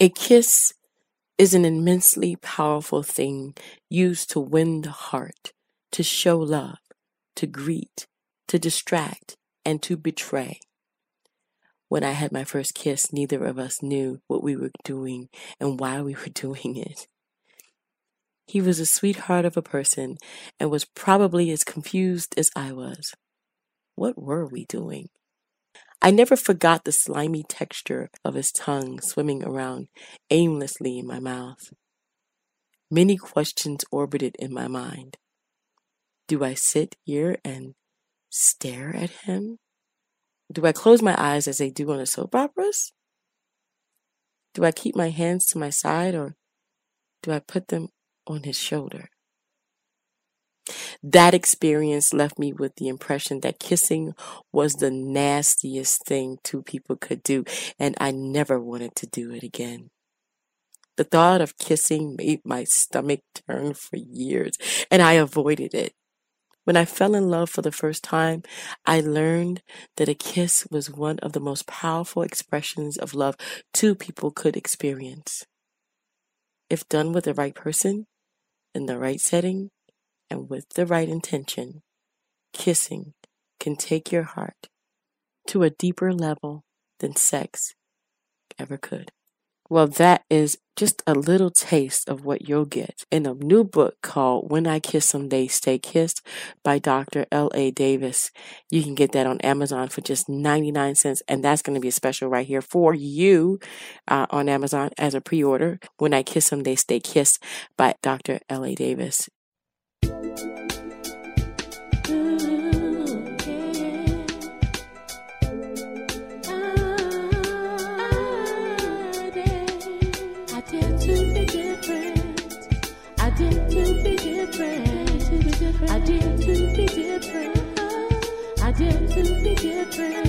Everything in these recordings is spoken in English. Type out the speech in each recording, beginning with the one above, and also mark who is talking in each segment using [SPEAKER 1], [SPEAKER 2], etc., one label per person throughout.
[SPEAKER 1] A kiss is an immensely powerful thing used to win the heart, to show love, to greet, to distract, and to betray. When I had my first kiss, neither of us knew what we were doing and why we were doing it. He was a sweetheart of a person and was probably as confused as I was. What were we doing? I never forgot the slimy texture of his tongue swimming around aimlessly in my mouth. Many questions orbited in my mind. Do I sit here and stare at him? Do I close my eyes as they do on the soap operas? Do I keep my hands to my side or do I put them on his shoulder? That experience left me with the impression that kissing was the nastiest thing two people could do, and I never wanted to do it again. The thought of kissing made my stomach turn for years, and I avoided it. When I fell in love for the first time, I learned that a kiss was one of the most powerful expressions of love two people could experience. If done with the right person, in the right setting, and with the right intention, kissing can take your heart to a deeper level than sex ever could. Well, that is just a little taste of what you'll get in a new book called When I Kiss Them, They Stay Kissed by Dr. L.A. Davis. You can get that on Amazon for just 99 cents, and that's going to be a special right here for you uh, on Amazon as a pre order. When I Kiss Them, They Stay Kissed by Dr. L.A. Davis. dare to be different.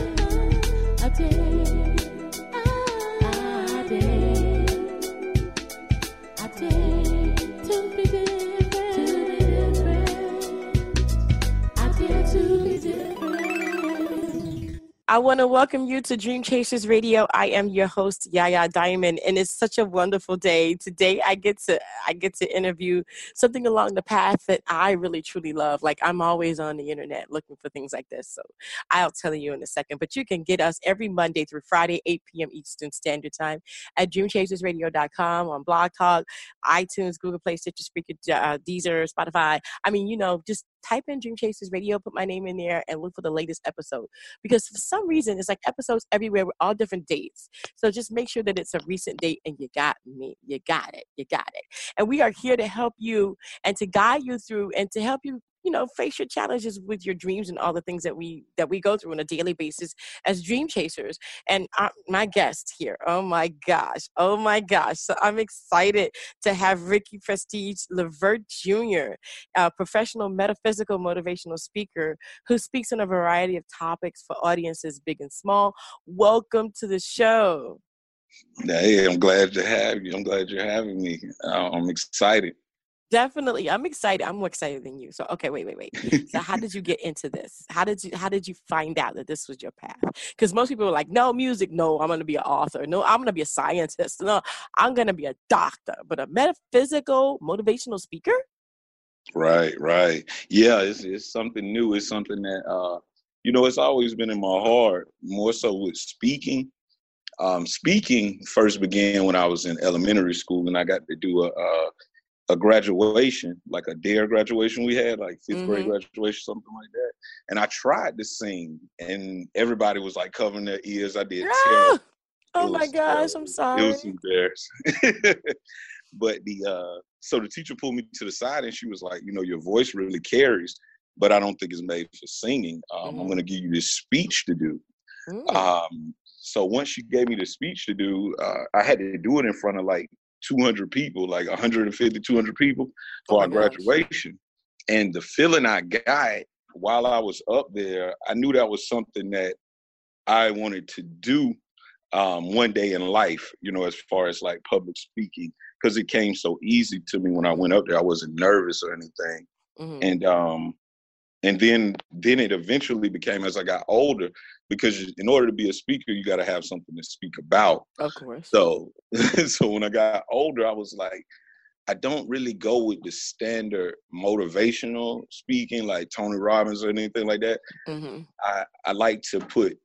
[SPEAKER 1] I want to welcome you to Dream Chasers Radio. I am your host Yaya Diamond, and it's such a wonderful day. Today, I get to I get to interview something along the path that I really truly love. Like I'm always on the internet looking for things like this, so I'll tell you in a second. But you can get us every Monday through Friday, 8 p.m. Eastern Standard Time at DreamChasersRadio.com on Blog Talk, iTunes, Google Play, Stitcher, Spreaker, uh, Deezer, Spotify. I mean, you know, just type in Dream Chasers Radio, put my name in there, and look for the latest episode. Because for some reason, it's like episodes everywhere with all different dates. So just make sure that it's a recent date and you got me. You got it. You got it. And we are here to help you and to guide you through and to help you you know face your challenges with your dreams and all the things that we that we go through on a daily basis as dream chasers and uh, my guest here oh my gosh oh my gosh so i'm excited to have ricky prestige levert jr a professional metaphysical motivational speaker who speaks on a variety of topics for audiences big and small welcome to the show
[SPEAKER 2] Hey, I'm glad to have you. I'm glad you're having me. Uh, I'm excited.
[SPEAKER 1] Definitely. I'm excited. I'm more excited than you. So okay, wait, wait, wait. So how did you get into this? How did you how did you find out that this was your path? Because most people are like, no music, no, I'm gonna be an author. No, I'm gonna be a scientist. No, I'm gonna be a doctor. But a metaphysical motivational speaker?
[SPEAKER 2] Right, right. Yeah, it's it's something new. It's something that uh you know it's always been in my heart, more so with speaking. Um, speaking first began when I was in elementary school, and I got to do a, a a graduation, like a dare graduation we had, like 5th mm-hmm. grade graduation, something like that. And I tried to sing, and everybody was like covering their ears. I did.
[SPEAKER 1] Ah! Oh my gosh, terrible. I'm sorry.
[SPEAKER 2] It was embarrassing. but the uh, so the teacher pulled me to the side, and she was like, "You know, your voice really carries, but I don't think it's made for singing. Um, mm-hmm. I'm going to give you this speech to do." Mm-hmm. Um, so once she gave me the speech to do, uh, I had to do it in front of like 200 people, like 150, 200 people for oh our graduation. Gosh. And the feeling I got while I was up there, I knew that was something that I wanted to do um, one day in life, you know, as far as like public speaking, because it came so easy to me when I went up there. I wasn't nervous or anything. Mm-hmm. And um, and then then it eventually became as I got older because in order to be a speaker you got to have something to speak about.
[SPEAKER 1] Of course.
[SPEAKER 2] So so when I got older I was like I don't really go with the standard motivational speaking like Tony Robbins or anything like that. Mm-hmm. I, I like to put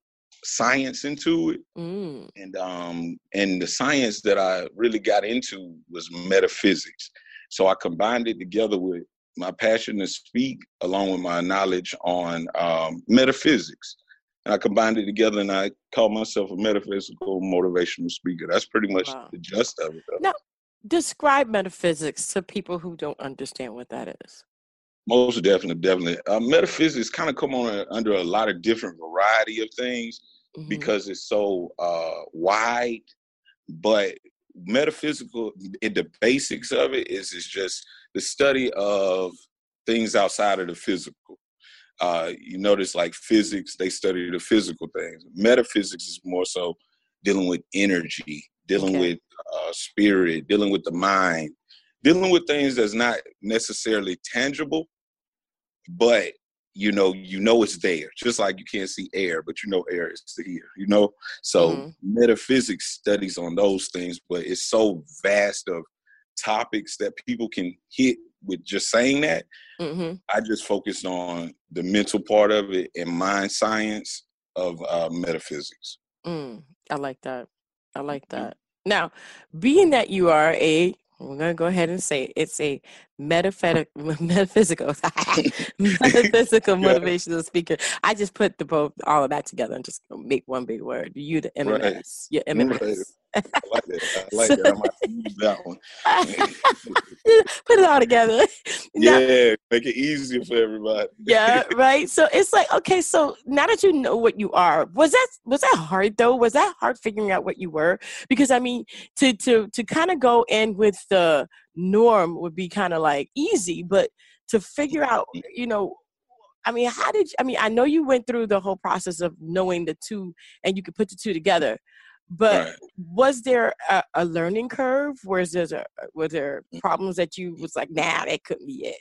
[SPEAKER 2] science into it. Mm. And um and the science that I really got into was metaphysics. So I combined it together with my passion to speak along with my knowledge on um, metaphysics. And I combined it together and I call myself a metaphysical motivational speaker. That's pretty much wow. the gist of it. Though.
[SPEAKER 1] Now, describe metaphysics to people who don't understand what that is.
[SPEAKER 2] Most definitely, definitely. Uh, metaphysics kind of come on a, under a lot of different variety of things mm-hmm. because it's so uh, wide. But metaphysical, in the basics of it, is is just the study of things outside of the physical. Uh, you notice, like physics, they study the physical things. Metaphysics is more so dealing with energy, dealing okay. with uh, spirit, dealing with the mind, dealing with things that's not necessarily tangible, but you know, you know it's there. Just like you can't see air, but you know air is here. You know, so mm-hmm. metaphysics studies on those things, but it's so vast of topics that people can hit with just saying that. Mm-hmm. I just focused on the mental part of it and mind science of uh, metaphysics.
[SPEAKER 1] Mm, I like that. I like mm-hmm. that. Now, being that you are a we're gonna go ahead and say it. it's a metaphysical metaphysical metaphysical motivational speaker. I just put the both all of that together and just make one big word. You the MMS. Right. Your MMS. Right. I like that. I like so, that. I might use that one. Put it all together.
[SPEAKER 2] Now, yeah, make it easier for everybody.
[SPEAKER 1] yeah, right. So it's like, okay, so now that you know what you are, was that was that hard though? Was that hard figuring out what you were? Because I mean, to to to kind of go in with the norm would be kind of like easy, but to figure out, mm. you know, I mean, how did you, I mean, I know you went through the whole process of knowing the two and you could put the two together, but right. was there a, a, learning curve? Was there a, were there mm. problems that you was like, nah, that couldn't be it?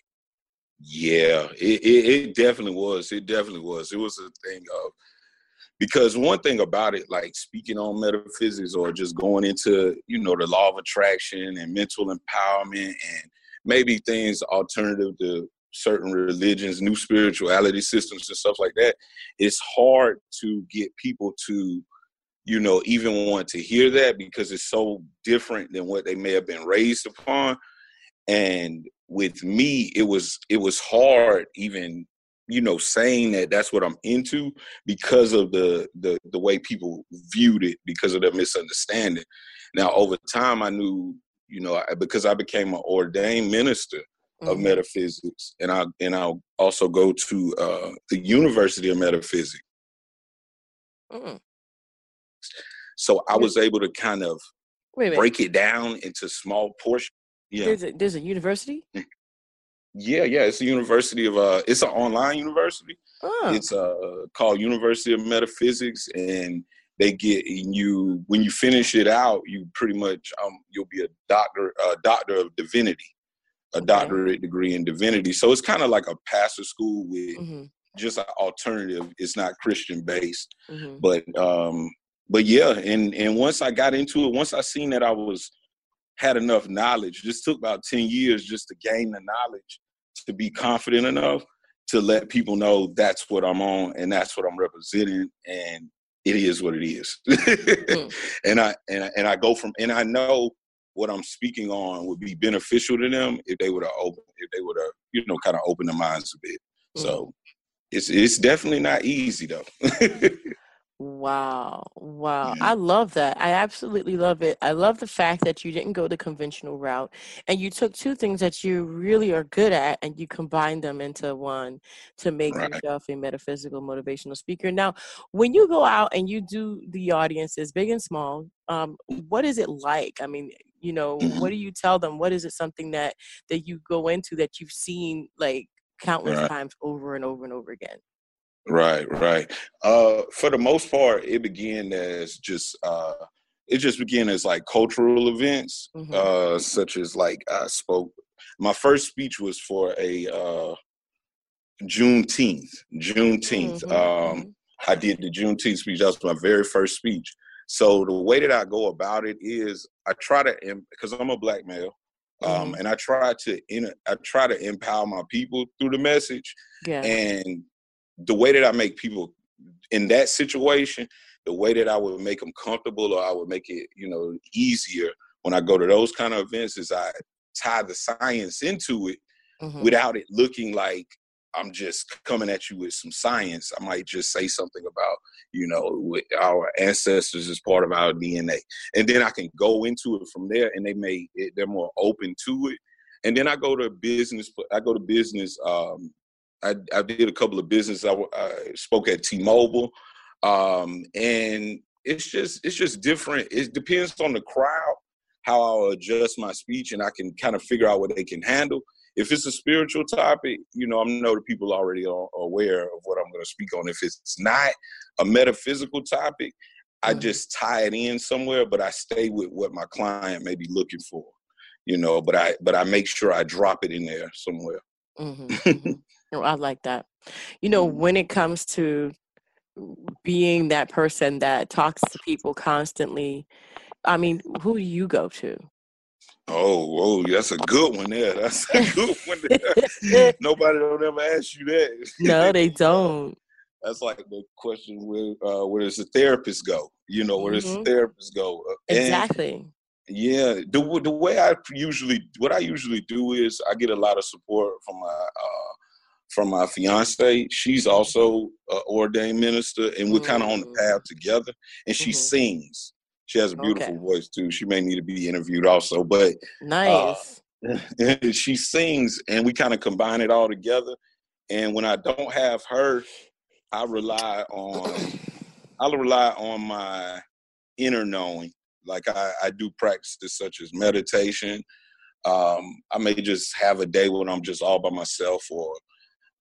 [SPEAKER 2] Yeah, it, it, it definitely was. It definitely was. It was a thing of because one thing about it, like speaking on metaphysics or just going into you know the law of attraction and mental empowerment and maybe things alternative to certain religions, new spirituality systems and stuff like that, it's hard to get people to you know, even want to hear that because it's so different than what they may have been raised upon. And with me, it was it was hard even you know saying that that's what I'm into because of the the the way people viewed it because of their misunderstanding. Now over time, I knew you know because I became an ordained minister mm-hmm. of metaphysics, and I and I'll also go to uh, the University of Metaphysics. Mm-hmm. So I was able to kind of break it down into small portions.
[SPEAKER 1] Yeah. There's a, there's a university?
[SPEAKER 2] Yeah, yeah. It's a university of uh it's an online university. Oh. It's uh called University of Metaphysics and they get you when you finish it out, you pretty much um you'll be a doctor a doctor of divinity. A okay. doctorate degree in divinity. So it's kind of like a pastor school with mm-hmm. just an alternative. It's not Christian based. Mm-hmm. But um but yeah, and and once I got into it, once I seen that I was had enough knowledge, just took about 10 years just to gain the knowledge to be confident enough to let people know that's what I'm on and that's what I'm representing and it is what it is. mm. And I and I, and I go from and I know what I'm speaking on would be beneficial to them if they would have opened if they would have you know kind of open their minds a bit. Mm. So it's it's definitely not easy though.
[SPEAKER 1] Wow. Wow. Yeah. I love that. I absolutely love it. I love the fact that you didn't go the conventional route and you took two things that you really are good at and you combined them into one to make right. yourself a metaphysical motivational speaker. Now, when you go out and you do the audiences, big and small, um, what is it like? I mean, you know, mm-hmm. what do you tell them? What is it something that that you go into that you've seen like countless right. times over and over and over again?
[SPEAKER 2] Right, right. Uh, for the most part, it began as just uh, it just began as like cultural events, mm-hmm. uh, such as like I spoke. My first speech was for a uh, Juneteenth. Juneteenth. Mm-hmm. Um, mm-hmm. I did the Juneteenth speech. That was my very first speech. So the way that I go about it is I try to because I'm a black male, um, mm-hmm. and I try to in, I try to empower my people through the message. Yeah. And the way that I make people in that situation, the way that I would make them comfortable or I would make it, you know, easier when I go to those kind of events is I tie the science into it mm-hmm. without it looking like I'm just coming at you with some science. I might just say something about, you know, our ancestors as part of our DNA, and then I can go into it from there, and they may they're more open to it. And then I go to business. I go to business. Um, I, I did a couple of business. I, I spoke at T-Mobile, um, and it's just it's just different. It depends on the crowd how I'll adjust my speech, and I can kind of figure out what they can handle if it's a spiritual topic, you know, I know the people already are aware of what I'm going to speak on. If it's not a metaphysical topic, I mm-hmm. just tie it in somewhere, but I stay with what my client may be looking for, you know. But I but I make sure I drop it in there somewhere.
[SPEAKER 1] Mm-hmm. mm-hmm. Oh, I like that. You know, mm-hmm. when it comes to being that person that talks to people constantly, I mean, who do you go to?
[SPEAKER 2] Oh, oh, that's a good one there. That's a good one there. Nobody don't ever ask you that.
[SPEAKER 1] No, they don't.
[SPEAKER 2] That's like the question where uh, where does the therapist go? You know, where does mm-hmm. the therapist go?
[SPEAKER 1] Uh, and exactly.
[SPEAKER 2] Yeah, the the way I usually what I usually do is I get a lot of support from my uh, from my fiance. She's also an ordained minister, and we're kind of on the mm-hmm. path together. And she mm-hmm. sings. She has a beautiful okay. voice too. She may need to be interviewed also, but
[SPEAKER 1] nice.
[SPEAKER 2] Uh, she sings, and we kind of combine it all together. And when I don't have her, I rely on I rely on my inner knowing. Like I, I do practices such as meditation. Um, I may just have a day when I'm just all by myself, or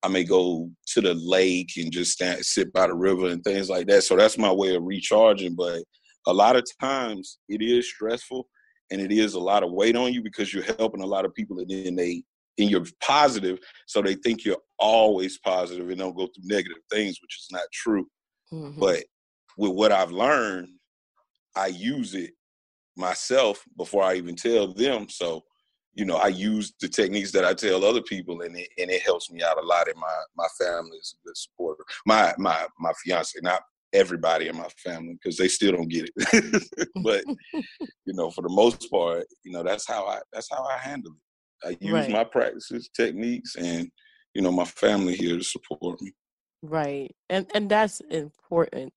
[SPEAKER 2] I may go to the lake and just stand, sit by the river and things like that. So that's my way of recharging. But a lot of times it is stressful and it is a lot of weight on you because you're helping a lot of people and then they and you're positive so they think you're always positive and don't go through negative things which is not true mm-hmm. but with what i've learned i use it myself before i even tell them so you know i use the techniques that i tell other people and it, and it helps me out a lot in my my family is a good supporter my my my fiance not everybody in my family because they still don't get it. but you know, for the most part, you know, that's how I that's how I handle it. I use right. my practices, techniques, and you know, my family here to support me.
[SPEAKER 1] Right, and and that's important.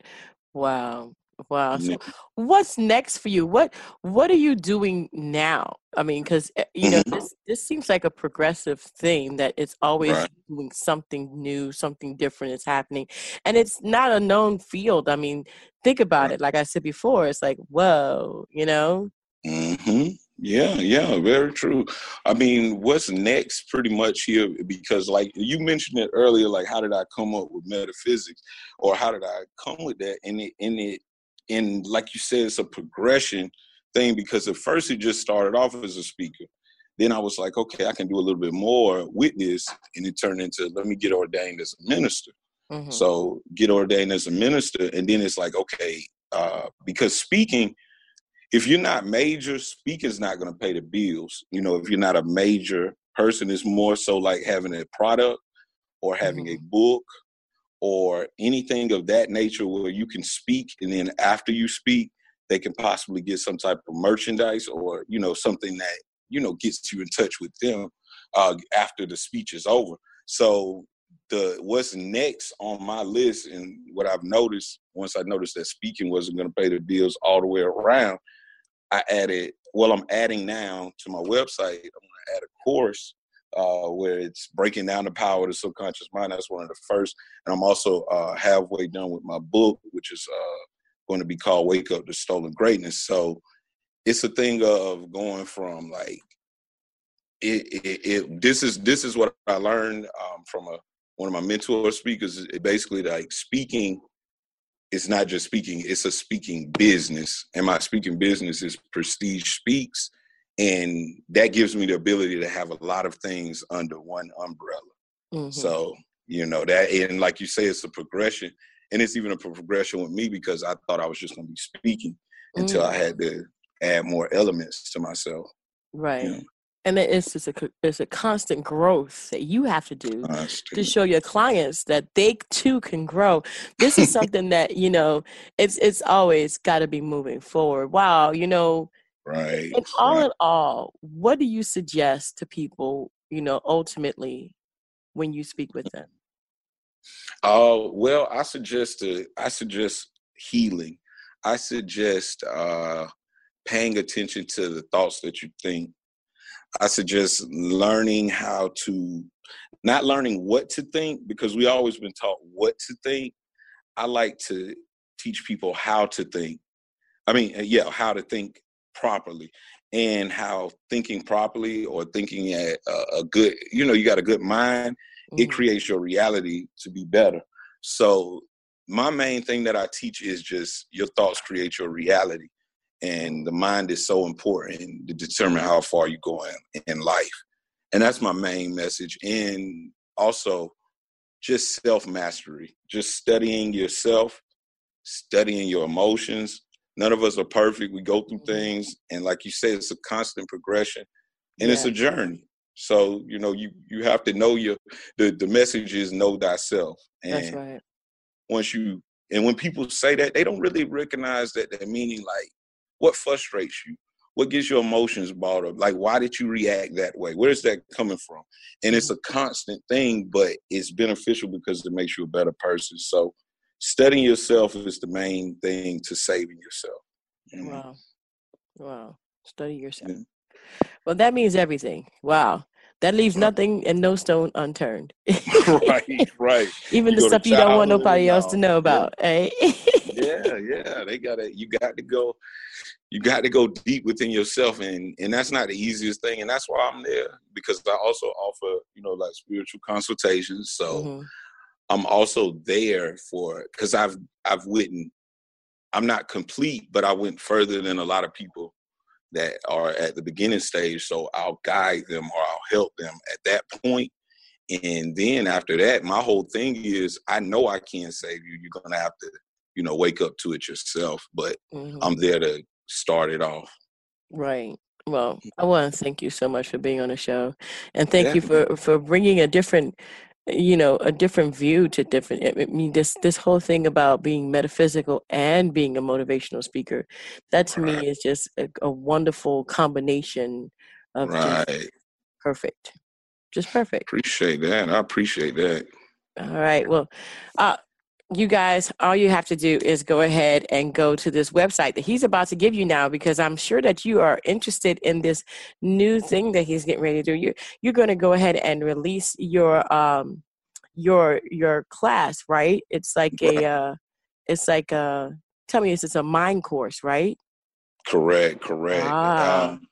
[SPEAKER 1] Wow. Wow. So what's next for you? What what are you doing now? I mean, because eh, you know mm-hmm. this this seems like a progressive thing that it's always right. doing something new, something different is happening, and it's not a known field. I mean, think about right. it. Like I said before, it's like whoa, you know.
[SPEAKER 2] Hmm. Yeah, yeah, very true. I mean, what's next pretty much here because like you mentioned it earlier, like how did I come up with metaphysics or how did I come with that? And it and it and like you said, it's a progression thing because at first it just started off as a speaker. Then I was like, okay, I can do a little bit more with this, and it turned into let me get ordained as a minister. Mm-hmm. So get ordained as a minister, and then it's like, okay, uh, because speaking, if you're not major, speaking's not going to pay the bills. You know, if you're not a major person, it's more so like having a product or having mm-hmm. a book or anything of that nature where you can speak and then after you speak they can possibly get some type of merchandise or you know something that you know gets you in touch with them uh, after the speech is over. So the what's next on my list and what i've noticed once i noticed that speaking wasn't going to pay the bills all the way around i added well i'm adding now to my website i'm going to add a course uh, where it's breaking down the power of the subconscious mind. That's one of the first. And I'm also uh, halfway done with my book, which is uh, going to be called Wake Up to Stolen Greatness. So it's a thing of going from like, it, it, it this is this is what I learned um, from a one of my mentor speakers. Basically like speaking it's not just speaking, it's a speaking business. And my speaking business is Prestige Speaks and that gives me the ability to have a lot of things under one umbrella. Mm-hmm. So You know that, and like you say, it's a progression, and it's even a progression with me because I thought I was just going to be speaking mm. until I had to add more elements to myself.
[SPEAKER 1] Right. You know? and it's just a it's a constant growth that you have to do to show your clients that they too can grow. This is something that you know it's it's always got to be moving forward. Wow, you know,
[SPEAKER 2] right.
[SPEAKER 1] And all
[SPEAKER 2] right.
[SPEAKER 1] in all, what do you suggest to people? You know, ultimately, when you speak with them.
[SPEAKER 2] Oh uh, well, I suggest uh, I suggest healing. I suggest uh, paying attention to the thoughts that you think I suggest learning how to, not learning what to think, because we always been taught what to think. I like to teach people how to think. I mean, uh, yeah, how to think properly and how thinking properly or thinking at a, a good, you know, you got a good mind, mm-hmm. it creates your reality to be better. So my main thing that I teach is just your thoughts create your reality and the mind is so important to determine how far you go in, in life and that's my main message and also just self mastery just studying yourself studying your emotions none of us are perfect we go through mm-hmm. things and like you said it's a constant progression and yeah. it's a journey so you know you you have to know your the the message is know thyself
[SPEAKER 1] and that's right
[SPEAKER 2] once you and when people say that they don't really recognize that the meaning like what frustrates you? What gets your emotions brought up? Like, why did you react that way? Where's that coming from? And it's a constant thing, but it's beneficial because it makes you a better person. So, studying yourself is the main thing to saving yourself.
[SPEAKER 1] You know? Wow. Wow. Study yourself. Yeah. Well, that means everything. Wow. That leaves nothing and no stone unturned.
[SPEAKER 2] right, right.
[SPEAKER 1] Even you the stuff you don't want nobody else to know about. Yeah. Eh?
[SPEAKER 2] yeah, yeah. They gotta you got to go you got to go deep within yourself and and that's not the easiest thing and that's why i'm there because i also offer you know like spiritual consultations so mm-hmm. I'm also there for because i've i've written i'm not complete but i went further than a lot of people that are at the beginning stage so i'll guide them or i'll help them at that point. and then after that my whole thing is i know i can't save you you're gonna have to you know wake up to it yourself but mm-hmm. i'm there to start it off.
[SPEAKER 1] Right. Well. I want to thank you so much for being on the show, and thank yeah. you for for bringing a different, you know, a different view to different. I mean, this this whole thing about being metaphysical and being a motivational speaker, that to right. me is just a, a wonderful combination of right. perfect, just perfect.
[SPEAKER 2] Appreciate that. I appreciate that.
[SPEAKER 1] All right. Well, uh, you guys, all you have to do is go ahead and go to this website that he's about to give you now because I'm sure that you are interested in this new thing that he's getting ready to do. You're, you're going to go ahead and release your um your your class, right? It's like a uh it's like a tell me it's it's a mind course, right?
[SPEAKER 2] Correct, correct. Ah. Um,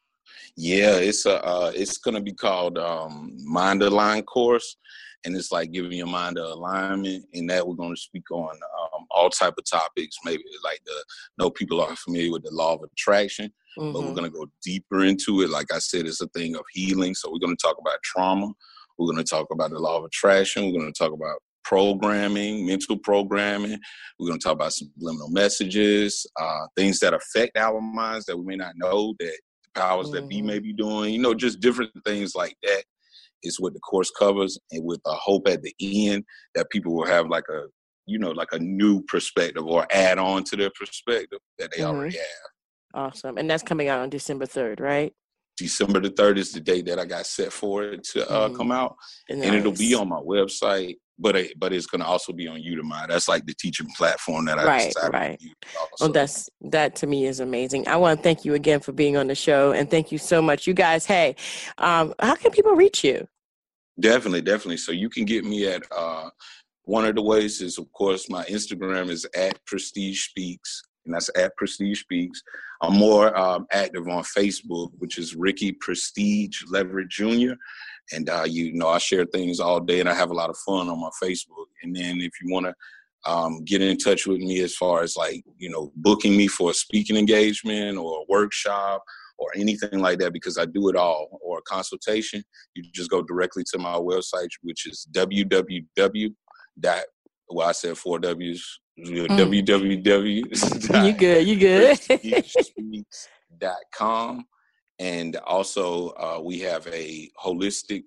[SPEAKER 2] yeah, it's a uh, it's going to be called um Mind Align course and it's like giving your mind an alignment. And that we're going to speak on um, all type of topics. Maybe like the know people are familiar with the law of attraction, mm-hmm. but we're mm-hmm. going to go deeper into it. Like I said, it's a thing of healing. So we're going to talk about trauma. We're going to talk about the law of attraction. We're going to talk about programming, mental programming. We're going to talk about subliminal messages, uh, things that affect our minds that we may not know that the powers mm-hmm. that be may be doing. You know, just different things like that is what the course covers, and with a hope at the end that people will have like a you know like a new perspective or add on to their perspective that they mm-hmm. already have.
[SPEAKER 1] Awesome, and that's coming out on December third, right?
[SPEAKER 2] December the third is the date that I got set for it to uh, mm-hmm. come out, nice. and it'll be on my website. But it, but it's gonna also be on Udemy. That's like the teaching platform that I
[SPEAKER 1] right, decided right. to use. Well, that's that to me is amazing. I want to thank you again for being on the show, and thank you so much, you guys. Hey, um, how can people reach you?
[SPEAKER 2] Definitely, definitely. So you can get me at uh, one of the ways is of course my Instagram is at Prestige Speaks, and that's at Prestige Speaks. I'm more um, active on Facebook, which is Ricky Prestige Leverett Jr. And uh, you know, I share things all day, and I have a lot of fun on my Facebook. And then if you want to um, get in touch with me as far as like you know booking me for a speaking engagement or a workshop or anything like that because I do it all, or a consultation, you just go directly to my website, which is www. dot Well, I said four W's. Mm. www.
[SPEAKER 1] You good? You good?
[SPEAKER 2] dot com, and also uh, we have a holistic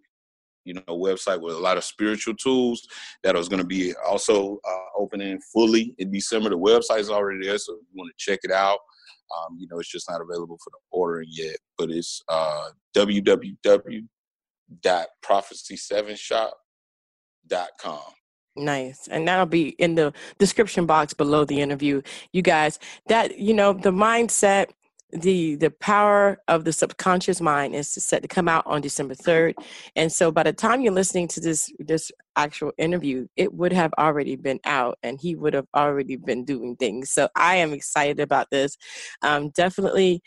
[SPEAKER 2] you know website with a lot of spiritual tools that is going to be also uh, opening fully in december the website is already there so if you want to check it out um, you know it's just not available for the ordering yet but it's uh, www.prophecy7shop.com
[SPEAKER 1] Nice. And that'll be in the description box below the interview. You guys, that, you know, the mindset the the power of the subconscious mind is set to come out on December 3rd. And so by the time you're listening to this this actual interview, it would have already been out and he would have already been doing things. So I am excited about this. Um, definitely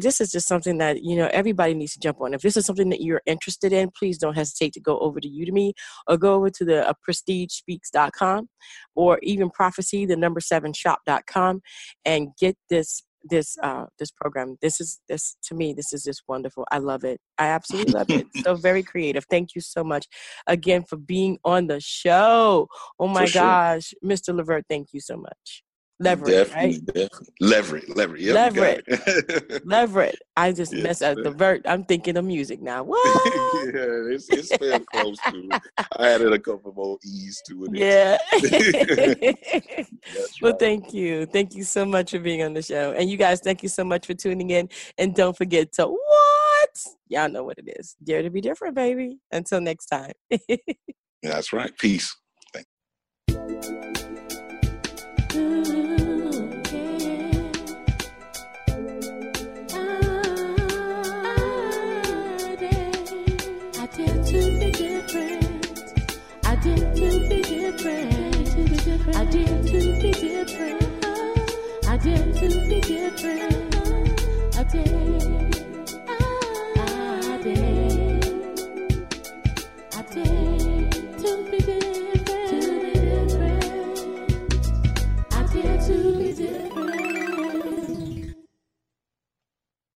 [SPEAKER 1] this is just something that you know everybody needs to jump on. If this is something that you're interested in, please don't hesitate to go over to Udemy or go over to the uh, prestigespeaks.com or even prophecy the number seven shop.com and get this this uh this program. This is this to me this is just wonderful. I love it. I absolutely love it. So very creative. Thank you so much again for being on the show. Oh my sure. gosh. Mr levert thank you so much Leverett, definitely, right?
[SPEAKER 2] Definitely. Leverett, Leverett, yep,
[SPEAKER 1] Leverett, Leverett. I just yes, messed up the vert. I'm thinking of music now. What?
[SPEAKER 2] yeah, it's, it's spelled close to it. I added a couple more e's to it.
[SPEAKER 1] Yeah. well, thank you, thank you so much for being on the show, and you guys, thank you so much for tuning in. And don't forget to what? Y'all know what it is. Dare to be different, baby. Until next time.
[SPEAKER 2] That's right. Peace. Thank you.